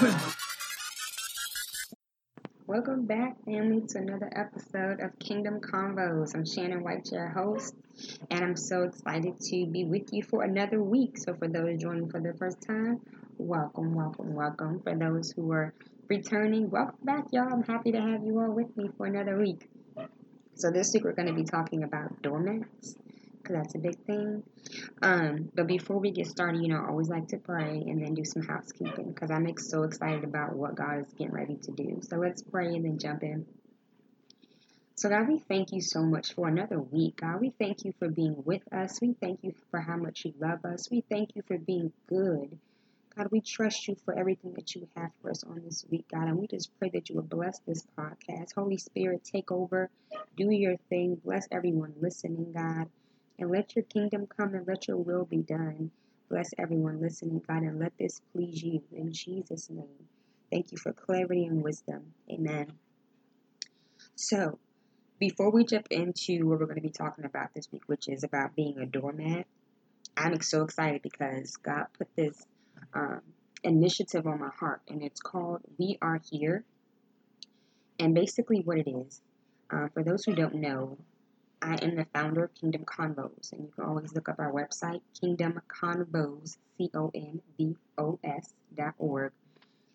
We're. Welcome back, family, to another episode of Kingdom Convos. I'm Shannon White, your host, and I'm so excited to be with you for another week. So, for those joining for the first time, welcome, welcome, welcome. For those who are returning, welcome back, y'all. I'm happy to have you all with me for another week. So, this week we're going to be talking about doormats that's a big thing. Um, but before we get started, you know, I always like to pray and then do some housekeeping because I'm so excited about what God is getting ready to do. So let's pray and then jump in. So, God, we thank you so much for another week. God, we thank you for being with us. We thank you for how much you love us. We thank you for being good. God, we trust you for everything that you have for us on this week, God. And we just pray that you will bless this podcast. Holy Spirit, take over, do your thing, bless everyone listening, God. And let your kingdom come and let your will be done. Bless everyone listening, God, and let this please you in Jesus' name. Thank you for clarity and wisdom. Amen. So, before we jump into what we're going to be talking about this week, which is about being a doormat, I'm so excited because God put this um, initiative on my heart, and it's called We Are Here. And basically, what it is, uh, for those who don't know, I am the founder of Kingdom Convos, and you can always look up our website, Kingdom Convos, dot org.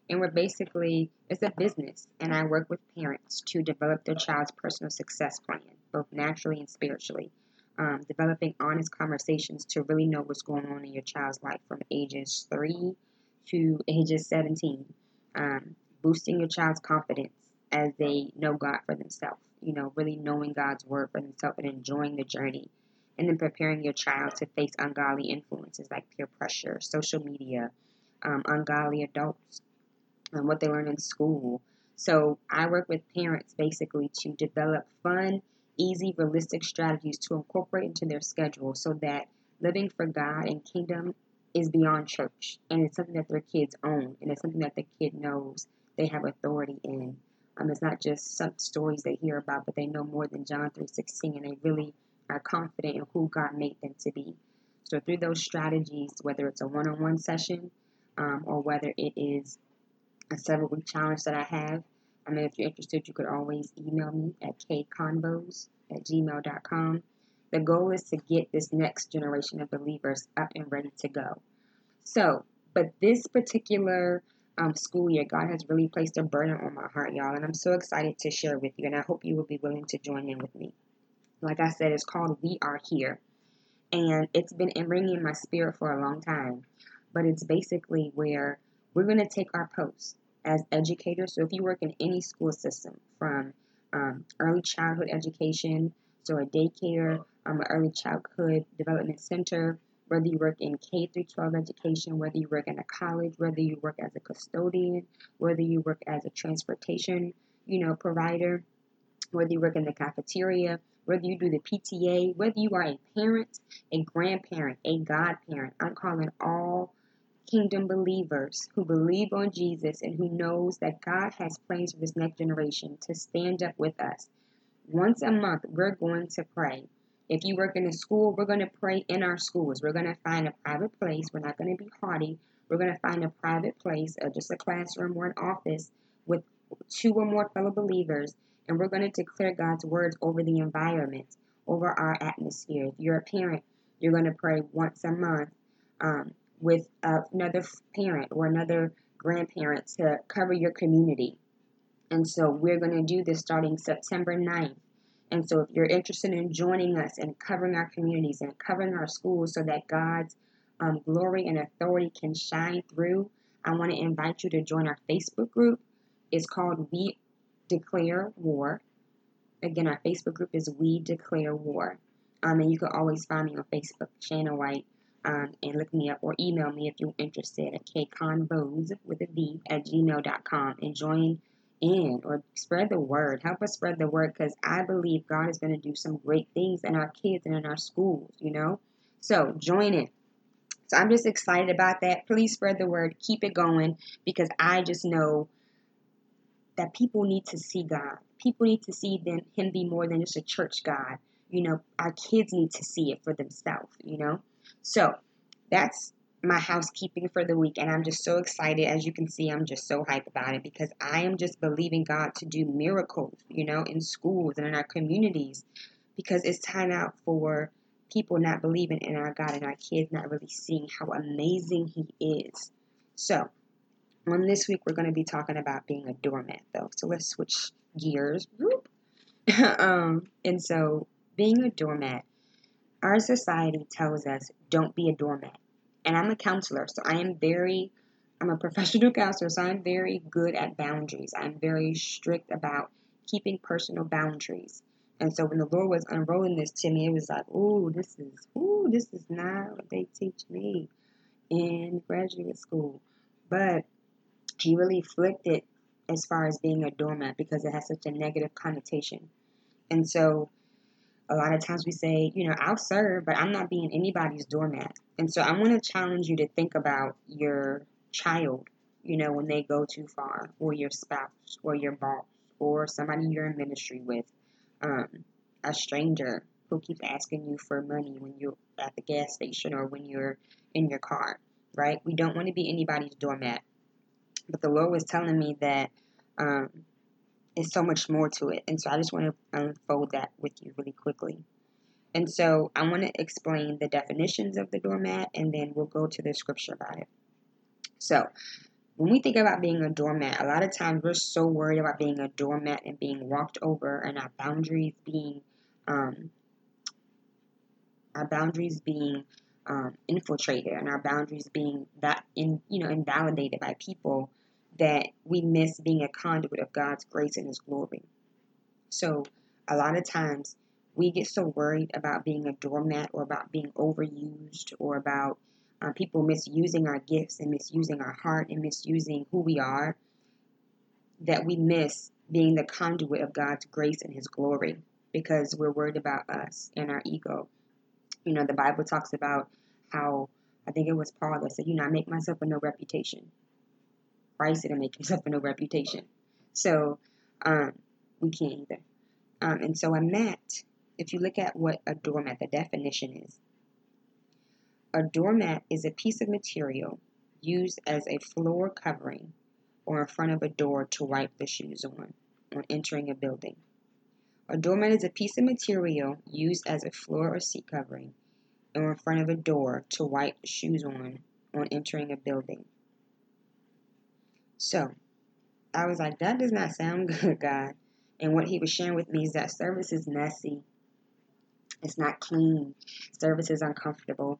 And we're basically, it's a business, and I work with parents to develop their child's personal success plan, both naturally and spiritually. Um, developing honest conversations to really know what's going on in your child's life from ages 3 to ages 17. Um, boosting your child's confidence as they know God for themselves you know, really knowing God's word for themselves and enjoying the journey. And then preparing your child to face ungodly influences like peer pressure, social media, um, ungodly adults, and um, what they learn in school. So I work with parents basically to develop fun, easy, realistic strategies to incorporate into their schedule so that living for God and kingdom is beyond church and it's something that their kids own and it's something that the kid knows they have authority in. Um, it's not just some stories they hear about, but they know more than John 3.16 and they really are confident in who God made them to be. So through those strategies, whether it's a one-on-one session um, or whether it is a seven-week challenge that I have, I mean, if you're interested, you could always email me at kconvos at gmail.com. The goal is to get this next generation of believers up and ready to go. So, but this particular um, school year, God has really placed a burden on my heart, y'all, and I'm so excited to share with you, and I hope you will be willing to join in with me. Like I said, it's called We Are Here, and it's been ringing in my spirit for a long time, but it's basically where we're going to take our posts as educators. So if you work in any school system, from um, early childhood education, so a daycare, um, an early childhood development center, whether you work in K through 12 education, whether you work in a college, whether you work as a custodian, whether you work as a transportation, you know, provider, whether you work in the cafeteria, whether you do the PTA, whether you are a parent, a grandparent, a godparent. I'm calling all kingdom believers who believe on Jesus and who knows that God has plans for this next generation to stand up with us. Once a month, we're going to pray if you work in a school, we're going to pray in our schools. We're going to find a private place. We're not going to be haughty. We're going to find a private place, or just a classroom or an office with two or more fellow believers, and we're going to declare God's words over the environment, over our atmosphere. If you're a parent, you're going to pray once a month um, with uh, another parent or another grandparent to cover your community. And so we're going to do this starting September 9th. And so, if you're interested in joining us and covering our communities and covering our schools so that God's um, glory and authority can shine through, I want to invite you to join our Facebook group. It's called We Declare War. Again, our Facebook group is We Declare War. Um, and you can always find me on Facebook, Shannon White, um, and look me up or email me if you're interested at kconvos with a V at gmail.com and join in or spread the word. Help us spread the word because I believe God is going to do some great things in our kids and in our schools, you know? So join it. So I'm just excited about that. Please spread the word. Keep it going because I just know that people need to see God. People need to see them, Him be more than just a church God. You know, our kids need to see it for themselves, you know? So that's my housekeeping for the week and I'm just so excited. As you can see I'm just so hyped about it because I am just believing God to do miracles you know in schools and in our communities because it's time out for people not believing in our God and our kids not really seeing how amazing he is. So on this week we're going to be talking about being a doormat though. So let's switch gears. Um, and so being a doormat our society tells us don't be a doormat and I'm a counselor, so I am very, I'm a professional counselor, so I'm very good at boundaries. I'm very strict about keeping personal boundaries. And so when the Lord was unrolling this to me, it was like, ooh, this is, ooh, this is not what they teach me in graduate school. But he really flipped it as far as being a doormat because it has such a negative connotation. And so a lot of times we say, you know, I'll serve, but I'm not being anybody's doormat. And so I want to challenge you to think about your child, you know, when they go too far, or your spouse, or your boss, or somebody you're in ministry with, um, a stranger who keeps asking you for money when you're at the gas station or when you're in your car, right? We don't want to be anybody's doormat. But the Lord was telling me that um, is so much more to it. And so I just want to unfold that with you really quickly. And so I want to explain the definitions of the doormat and then we'll go to the scripture about it. So, when we think about being a doormat, a lot of times we're so worried about being a doormat and being walked over and our boundaries being um, our boundaries being um, infiltrated and our boundaries being that in you know invalidated by people that we miss being a conduit of God's grace and His glory. So, a lot of times we get so worried about being a doormat or about being overused or about uh, people misusing our gifts and misusing our heart and misusing who we are that we miss being the conduit of God's grace and His glory because we're worried about us and our ego. You know, the Bible talks about how I think it was Paul that said, you know, I make myself a no reputation. Christ didn't make himself a no reputation. So um, we can't either. Um, and so a mat, if you look at what a doormat, the definition is, a doormat is a piece of material used as a floor covering or in front of a door to wipe the shoes on when entering a building. A doormat is a piece of material used as a floor or seat covering or in front of a door to wipe shoes on on entering a building. So I was like, that does not sound good, God. And what he was sharing with me is that service is messy. It's not clean. Service is uncomfortable.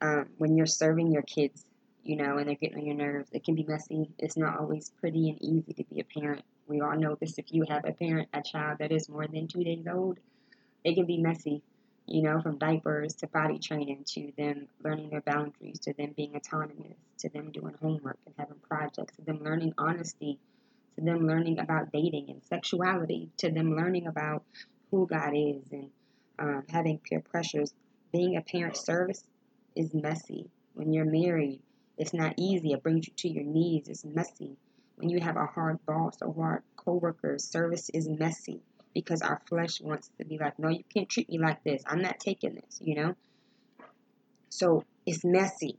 Um, when you're serving your kids, you know, and they're getting on your nerves, it can be messy. It's not always pretty and easy to be a parent. We all know this if you have a parent, a child that is more than two days old, it can be messy you know, from diapers to potty training to them learning their boundaries to them being autonomous to them doing homework and having projects to them learning honesty to them learning about dating and sexuality to them learning about who God is and um, having peer pressures. Being a parent service is messy. When you're married, it's not easy. It brings you to your knees. It's messy. When you have a hard boss or hard coworkers, service is messy because our flesh wants to be like, no, you can't treat me like this. I'm not taking this, you know? So it's messy.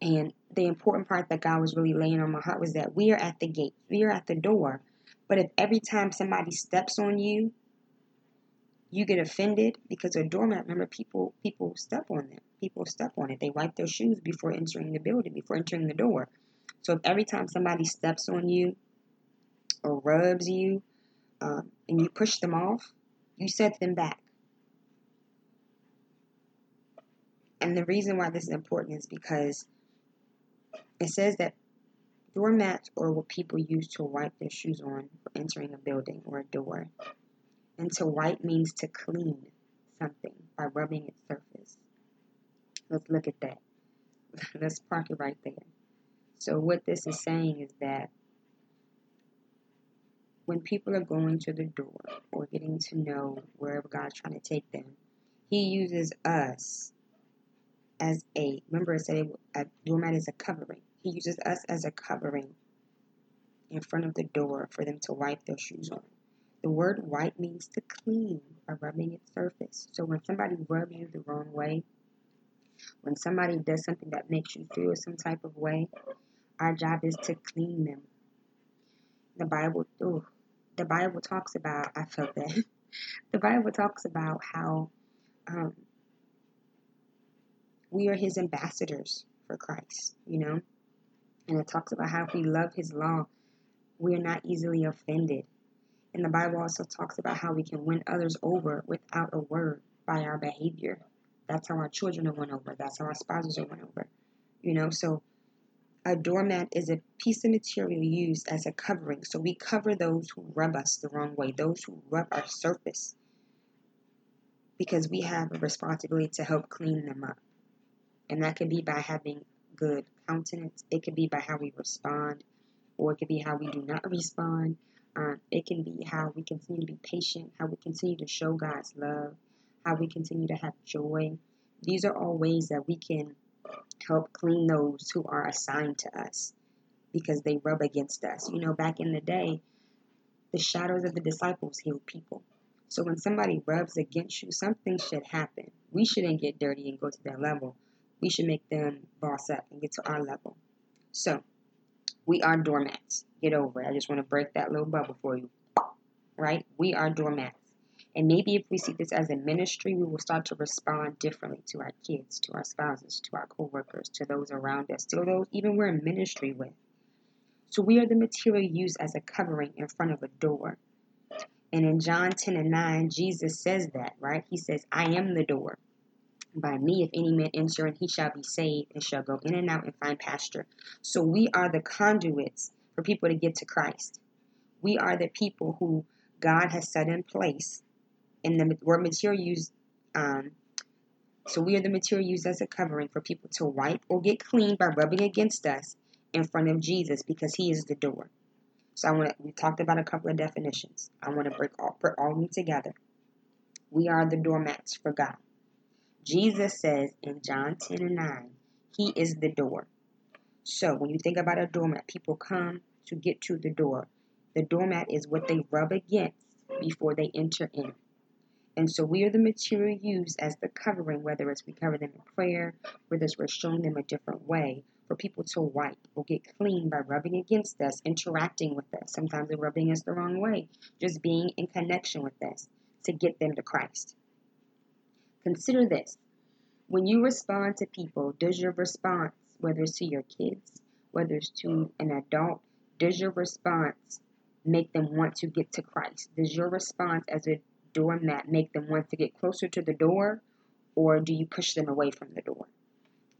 And the important part that God was really laying on my heart was that we are at the gate, we are at the door. But if every time somebody steps on you, you get offended because a doormat, remember people people step on them. People step on it. They wipe their shoes before entering the building, before entering the door. So if every time somebody steps on you or rubs you um, and you push them off, you set them back. And the reason why this is important is because it says that doormats or what people use to wipe their shoes on for entering a building or a door. And to wipe means to clean something by rubbing its surface. Let's look at that. Let's park it right there. So, what this is saying is that when people are going to the door or getting to know wherever God's trying to take them, He uses us as a remember I said a doormat is a covering. He uses us as a covering in front of the door for them to wipe their shoes on. The word wipe means to clean by rubbing its surface. So when somebody rubs you the wrong way, When somebody does something that makes you feel some type of way, our job is to clean them. The Bible, ooh, the Bible talks about, I felt that. the Bible talks about how um, we are his ambassadors for Christ, you know? And it talks about how if we love his law, we are not easily offended. And the Bible also talks about how we can win others over without a word by our behavior. That's how our children are won over. That's how our spouses are won over. You know, so a doormat is a piece of material used as a covering. So we cover those who rub us the wrong way, those who rub our surface, because we have a responsibility to help clean them up. And that could be by having good countenance, it could be by how we respond, or it could be how we do not respond. Um, it can be how we continue to be patient, how we continue to show God's love, how we continue to have joy. These are all ways that we can help clean those who are assigned to us because they rub against us. You know, back in the day, the shadows of the disciples healed people. So when somebody rubs against you, something should happen. We shouldn't get dirty and go to their level. We should make them boss up and get to our level. So we are doormats. Get over it. I just want to break that little bubble for you. Right? We are doormats. And maybe if we see this as a ministry, we will start to respond differently to our kids, to our spouses, to our coworkers, to those around us, to those even we're in ministry with. So we are the material used as a covering in front of a door. And in John 10 and 9, Jesus says that, right? He says, I am the door. By me, if any man enter in, he shall be saved and shall go in and out and find pasture. So we are the conduits for people to get to Christ. We are the people who God has set in place and the word material used um, so we are the material used as a covering for people to wipe or get clean by rubbing against us in front of Jesus because he is the door. So I want to, we talked about a couple of definitions. I want to break all, put all of them together. We are the doormats for God. Jesus says in John 10 and 9, he is the door. So when you think about a doormat, people come to get to the door. The doormat is what they rub against before they enter in. And so we are the material used as the covering, whether it's we cover them in prayer, whether it's we're showing them a different way for people to wipe or get clean by rubbing against us, interacting with us. Sometimes they're rubbing us the wrong way, just being in connection with us to get them to Christ. Consider this. When you respond to people, does your response, whether it's to your kids, whether it's to an adult, does your response make them want to get to Christ? Does your response as a doormat make them want to get closer to the door or do you push them away from the door?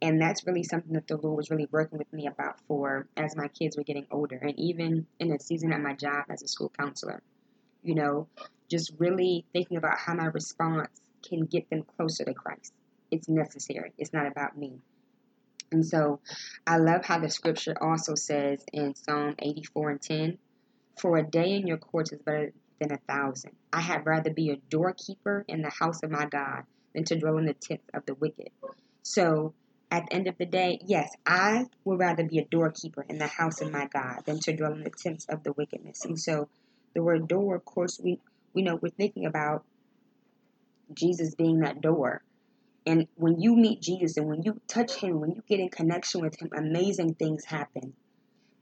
And that's really something that the Lord was really working with me about for as my kids were getting older and even in a season at my job as a school counselor. You know, just really thinking about how my response can get them closer to Christ. It's necessary. It's not about me. And so I love how the scripture also says in Psalm 84 and 10 For a day in your courts is better than a thousand. I had rather be a doorkeeper in the house of my God than to dwell in the tents of the wicked. So, at the end of the day, yes, I would rather be a doorkeeper in the house of my God than to dwell in the tents of the wickedness. And so, the word door, of course, we we know we're thinking about Jesus being that door. And when you meet Jesus and when you touch him, when you get in connection with him, amazing things happen.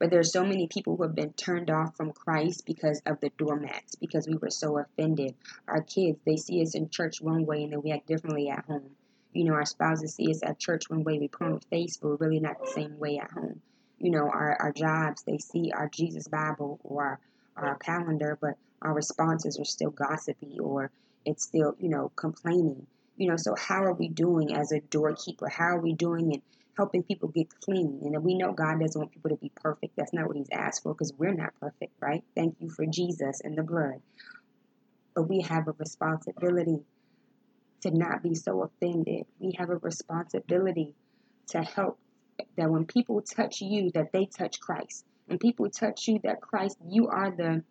But there's so many people who have been turned off from Christ because of the doormats, because we were so offended. Our kids, they see us in church one way and then we act differently at home. You know, our spouses see us at church one way, we put on face, but we're really not the same way at home. You know, our, our jobs, they see our Jesus Bible or our, our calendar, but our responses are still gossipy or it's still, you know, complaining. You know, so how are we doing as a doorkeeper? How are we doing it? Helping people get clean. And we know God doesn't want people to be perfect. That's not what He's asked for because we're not perfect, right? Thank you for Jesus and the blood. But we have a responsibility to not be so offended. We have a responsibility to help that when people touch you, that they touch Christ. When people touch you, that Christ, you are the,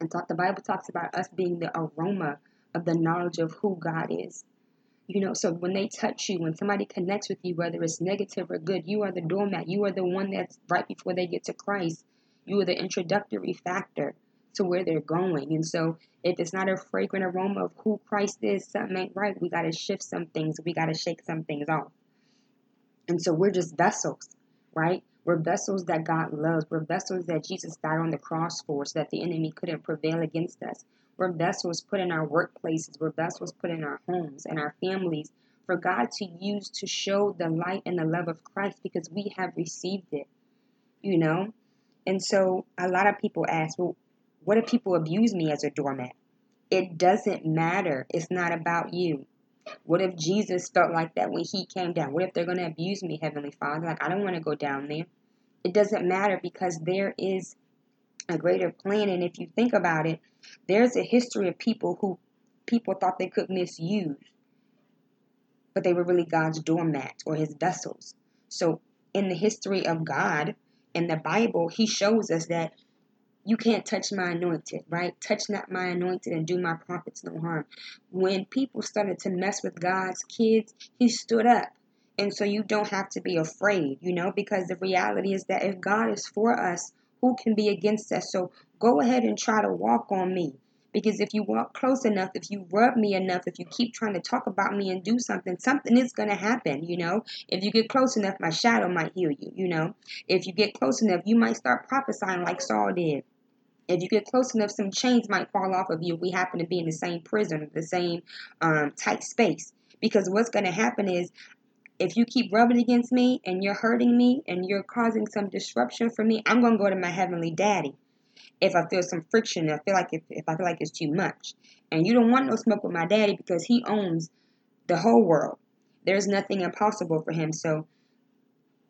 and talk, the Bible talks about us being the aroma of the knowledge of who God is. You know, so when they touch you, when somebody connects with you, whether it's negative or good, you are the doormat. You are the one that's right before they get to Christ. You are the introductory factor to where they're going. And so if it's not a fragrant aroma of who Christ is, something ain't right. We got to shift some things. We got to shake some things off. And so we're just vessels, right? We're vessels that God loves. We're vessels that Jesus died on the cross for so that the enemy couldn't prevail against us. We're vessels put in our workplaces. We're vessels put in our homes and our families for God to use to show the light and the love of Christ because we have received it, you know? And so a lot of people ask, well, what if people abuse me as a doormat? It doesn't matter. It's not about you. What if Jesus felt like that when he came down? What if they're going to abuse me, Heavenly Father? Like, I don't want to go down there. It doesn't matter because there is a greater plan. And if you think about it, there's a history of people who people thought they could misuse, but they were really God's doormat or his vessels. So, in the history of God, in the Bible, he shows us that you can't touch my anointed, right? Touch not my anointed and do my prophets no harm. When people started to mess with God's kids, he stood up. And so you don't have to be afraid, you know, because the reality is that if God is for us, who can be against us? So go ahead and try to walk on me. Because if you walk close enough, if you rub me enough, if you keep trying to talk about me and do something, something is going to happen, you know. If you get close enough, my shadow might heal you, you know. If you get close enough, you might start prophesying like Saul did. If you get close enough, some chains might fall off of you if we happen to be in the same prison, the same um, tight space. Because what's going to happen is, if you keep rubbing against me and you're hurting me and you're causing some disruption for me, I'm going to go to my heavenly daddy. If I feel some friction, I feel like if, if I feel like it's too much. And you don't want no smoke with my daddy because he owns the whole world. There's nothing impossible for him. So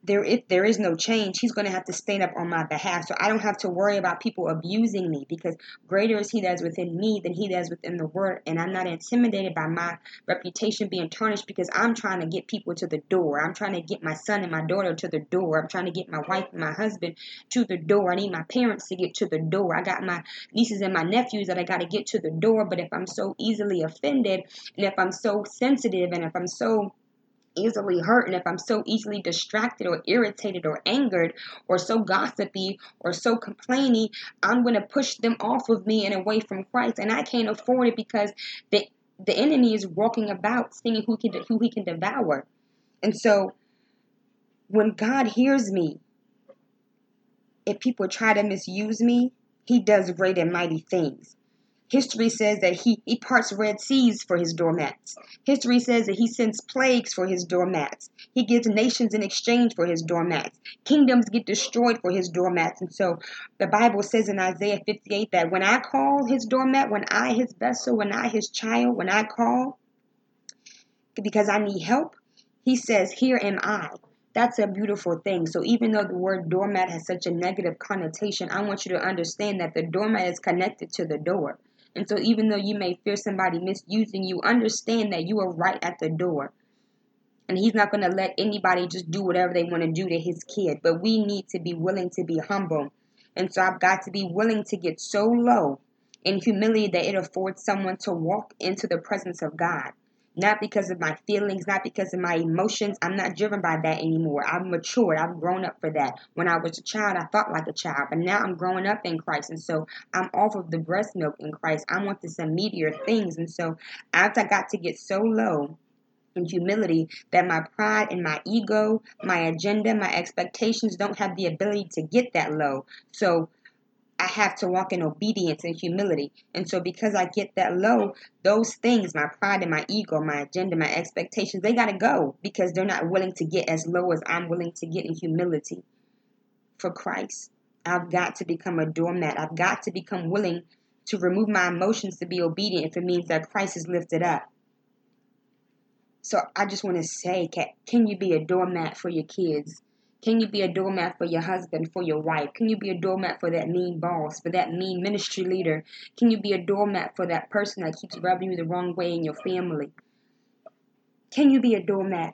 there if there is no change, he's going to have to stand up on my behalf. So I don't have to worry about people abusing me because greater is he that is within me than he that is within the world. And I'm not intimidated by my reputation being tarnished because I'm trying to get people to the door. I'm trying to get my son and my daughter to the door. I'm trying to get my wife and my husband to the door. I need my parents to get to the door. I got my nieces and my nephews that I got to get to the door. But if I'm so easily offended and if I'm so sensitive and if I'm so easily hurt and if I'm so easily distracted or irritated or angered or so gossipy or so complaining, I'm going to push them off of me and away from Christ. And I can't afford it because the the enemy is walking about seeing who can who he can devour. And so when God hears me, if people try to misuse me, he does great and mighty things. History says that he, he parts red seas for his doormats. History says that he sends plagues for his doormats. He gives nations in exchange for his doormats. Kingdoms get destroyed for his doormats. And so the Bible says in Isaiah 58 that when I call his doormat, when I his vessel, when I his child, when I call because I need help, he says, Here am I. That's a beautiful thing. So even though the word doormat has such a negative connotation, I want you to understand that the doormat is connected to the door. And so, even though you may fear somebody misusing you, understand that you are right at the door. And he's not going to let anybody just do whatever they want to do to his kid. But we need to be willing to be humble. And so, I've got to be willing to get so low in humility that it affords someone to walk into the presence of God not because of my feelings, not because of my emotions. I'm not driven by that anymore. I've matured. I've grown up for that. When I was a child, I thought like a child, but now I'm growing up in Christ. And so I'm off of the breast milk in Christ. I want this immediate things. And so as I got to get so low, in humility that my pride and my ego, my agenda, my expectations don't have the ability to get that low. So I have to walk in obedience and humility. And so, because I get that low, those things, my pride and my ego, my agenda, my expectations, they got to go because they're not willing to get as low as I'm willing to get in humility for Christ. I've got to become a doormat. I've got to become willing to remove my emotions to be obedient if it means that Christ is lifted up. So, I just want to say, can, you be a doormat for your kids? Can you be a doormat for your husband, for your wife? Can you be a doormat for that mean boss, for that mean ministry leader? Can you be a doormat for that person that keeps rubbing you the wrong way in your family? Can you be a doormat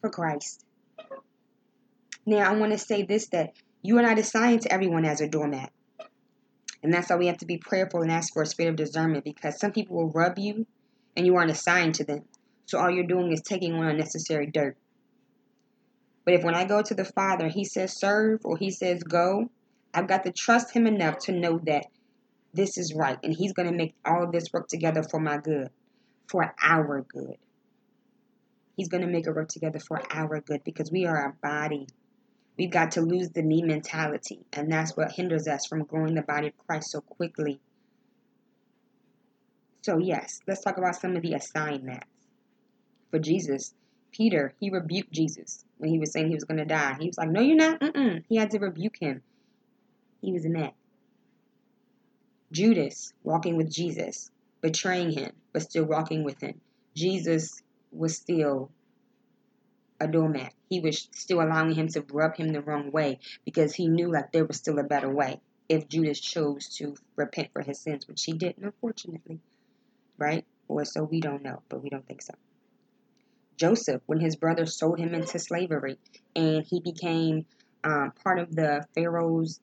for Christ? Now, I want to say this that you are not assigned to everyone as a doormat. And that's why we have to be prayerful and ask for a spirit of discernment because some people will rub you and you aren't assigned to them. So all you're doing is taking on unnecessary dirt. But if when I go to the Father, He says serve or He says go, I've got to trust Him enough to know that this is right and He's going to make all of this work together for my good, for our good. He's going to make it work together for our good because we are a body. We've got to lose the me mentality, and that's what hinders us from growing the body of Christ so quickly. So, yes, let's talk about some of the assignments. For Jesus, Peter, he rebuked Jesus when he was saying he was going to die. He was like, No, you're not. Mm-mm. He had to rebuke him. He was in that. Judas, walking with Jesus, betraying him, but still walking with him. Jesus was still a doormat. He was still allowing him to rub him the wrong way because he knew like there was still a better way if Judas chose to repent for his sins, which he didn't, unfortunately. Right? Or so we don't know, but we don't think so. Joseph, when his brothers sold him into slavery and he became um, part of the Pharaoh's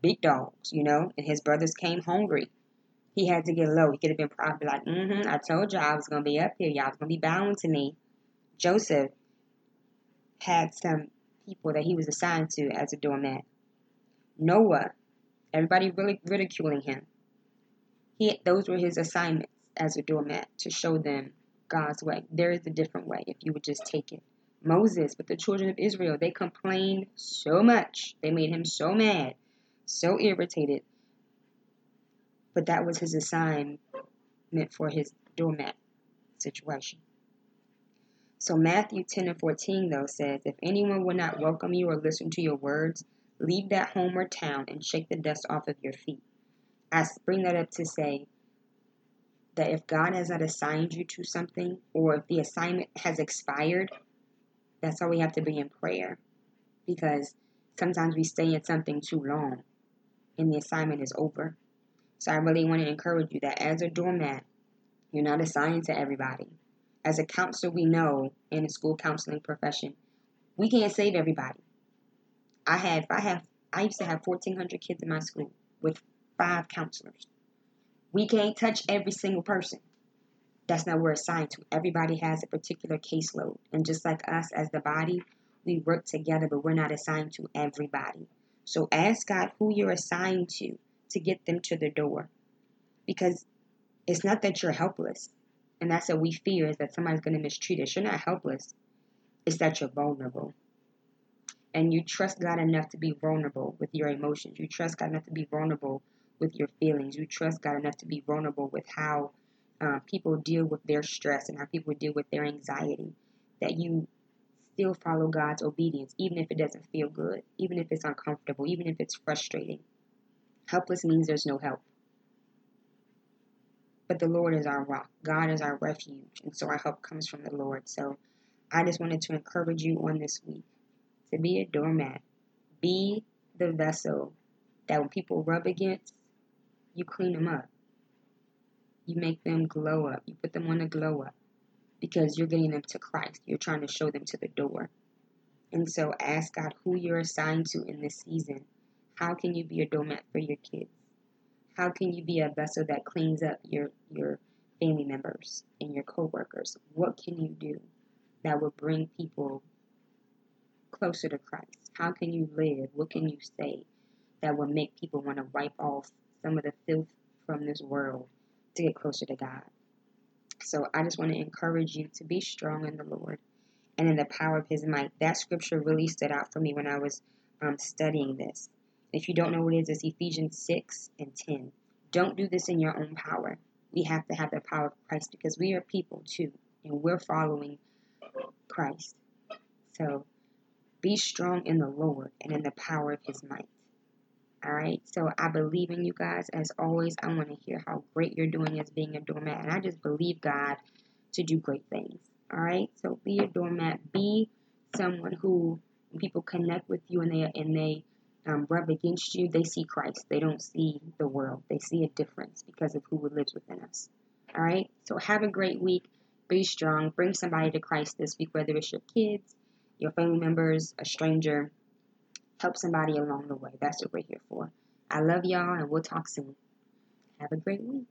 big dogs, you know, and his brothers came hungry. He had to get low. He could have been probably like, mm-hmm, I told y'all I was going to be up here. Y'all was going to be bowing to me. Joseph had some people that he was assigned to as a doormat. Noah, everybody really ridiculing him. He, those were his assignments as a doormat to show them God's way. There is a different way if you would just take it. Moses, with the children of Israel, they complained so much. They made him so mad, so irritated. But that was his assignment meant for his doormat situation. So Matthew 10 and 14, though, says, If anyone will not welcome you or listen to your words, leave that home or town and shake the dust off of your feet. I bring that up to say that if God has not assigned you to something, or if the assignment has expired, that's why we have to be in prayer. Because sometimes we stay in something too long and the assignment is over. So I really want to encourage you that as a doormat, you're not assigned to everybody. As a counselor, we know in the school counseling profession, we can't save everybody. I have, I have, I used to have 1,400 kids in my school with five counselors. We can't touch every single person. That's not what we're assigned to. Everybody has a particular caseload. And just like us as the body, we work together, but we're not assigned to everybody. So ask God who you're assigned to to get them to the door. Because it's not that you're helpless. And that's what we fear is that somebody's going to mistreat us. You're not helpless. It's that you're vulnerable. And you trust God enough to be vulnerable with your emotions. You trust God enough to be vulnerable with your feelings. You trust God enough to be vulnerable with how uh, people deal with their stress and how people deal with their anxiety. That you still follow God's obedience, even if it doesn't feel good, even if it's uncomfortable, even if it's frustrating. Helpless means there's no help. But the Lord is our rock. God is our refuge. And so our help comes from the Lord. So I just wanted to encourage you on this week to be a doormat. Be the vessel that when people rub against, you clean them up. You make them glow up. You put them on a glow up because you're getting them to Christ. You're trying to show them to the door. And so ask God who you're assigned to in this season. How can you be a doormat for your kids? How can you be a vessel that cleans up your, your family members and your coworkers? What can you do that will bring people closer to Christ? How can you live? What can you say that will make people want to wipe off some of the filth from this world to get closer to God. So I just want to encourage you to be strong in the Lord and in the power of His might. That scripture really stood out for me when I was um, studying this. If you don't know what it is, it's Ephesians 6 and 10. Don't do this in your own power. We have to have the power of Christ because we are people too, and we're following Christ. So be strong in the Lord and in the power of His might. All right. So I believe in you guys. As always, I want to hear how great you're doing as being a doormat. And I just believe God to do great things. All right. So be a doormat. Be someone who when people connect with you and they and they um, rub against you, they see Christ. They don't see the world. They see a difference because of who lives within us. All right. So have a great week. Be strong. Bring somebody to Christ this week, whether it's your kids, your family members, a stranger help somebody along the way. That's what we're here for. I love y'all, and we'll talk soon. Have a great week.